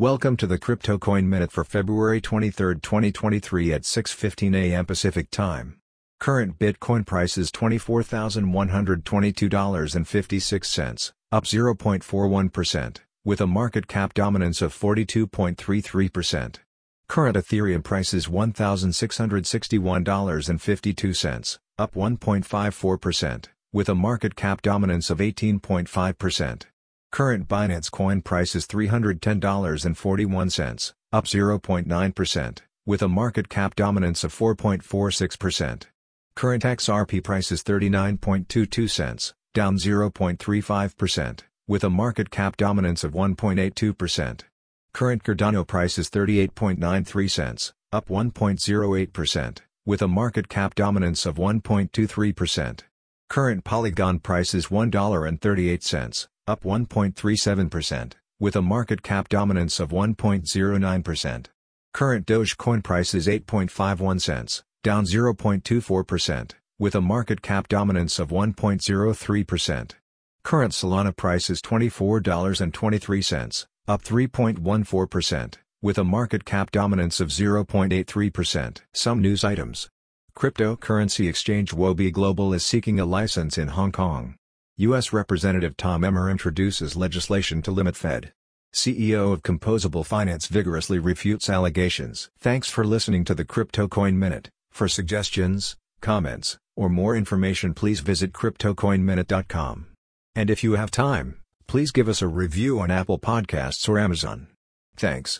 Welcome to the Crypto Coin Minute for February 23, 2023 at 6:15 a.m. Pacific Time. Current Bitcoin price is $24,122.56, up 0.41%, with a market cap dominance of 42.33%. Current Ethereum price is $1,661.52, up 1.54%, with a market cap dominance of 18.5%. Current Binance Coin price is $310.41, up 0.9%, with a market cap dominance of 4.46%. Current XRP price is 39.22 cents, down 0.35%, with a market cap dominance of 1.82%. Current Cardano price is 38.93 cents, up 1.08%, with a market cap dominance of 1.23%. Current Polygon price is $1.38, up 1.37%, with a market cap dominance of 1.09%. Current Dogecoin price is 8.51 cents, down 0.24%, with a market cap dominance of 1.03%. Current Solana price is $24.23, up 3.14%, with a market cap dominance of 0.83%. Some news items. Cryptocurrency exchange Huobi Global is seeking a license in Hong Kong. U.S. Representative Tom Emmer introduces legislation to limit Fed. CEO of Composable Finance vigorously refutes allegations. Thanks for listening to the Crypto Coin Minute. For suggestions, comments, or more information please visit CryptoCoinMinute.com. And if you have time, please give us a review on Apple Podcasts or Amazon. Thanks.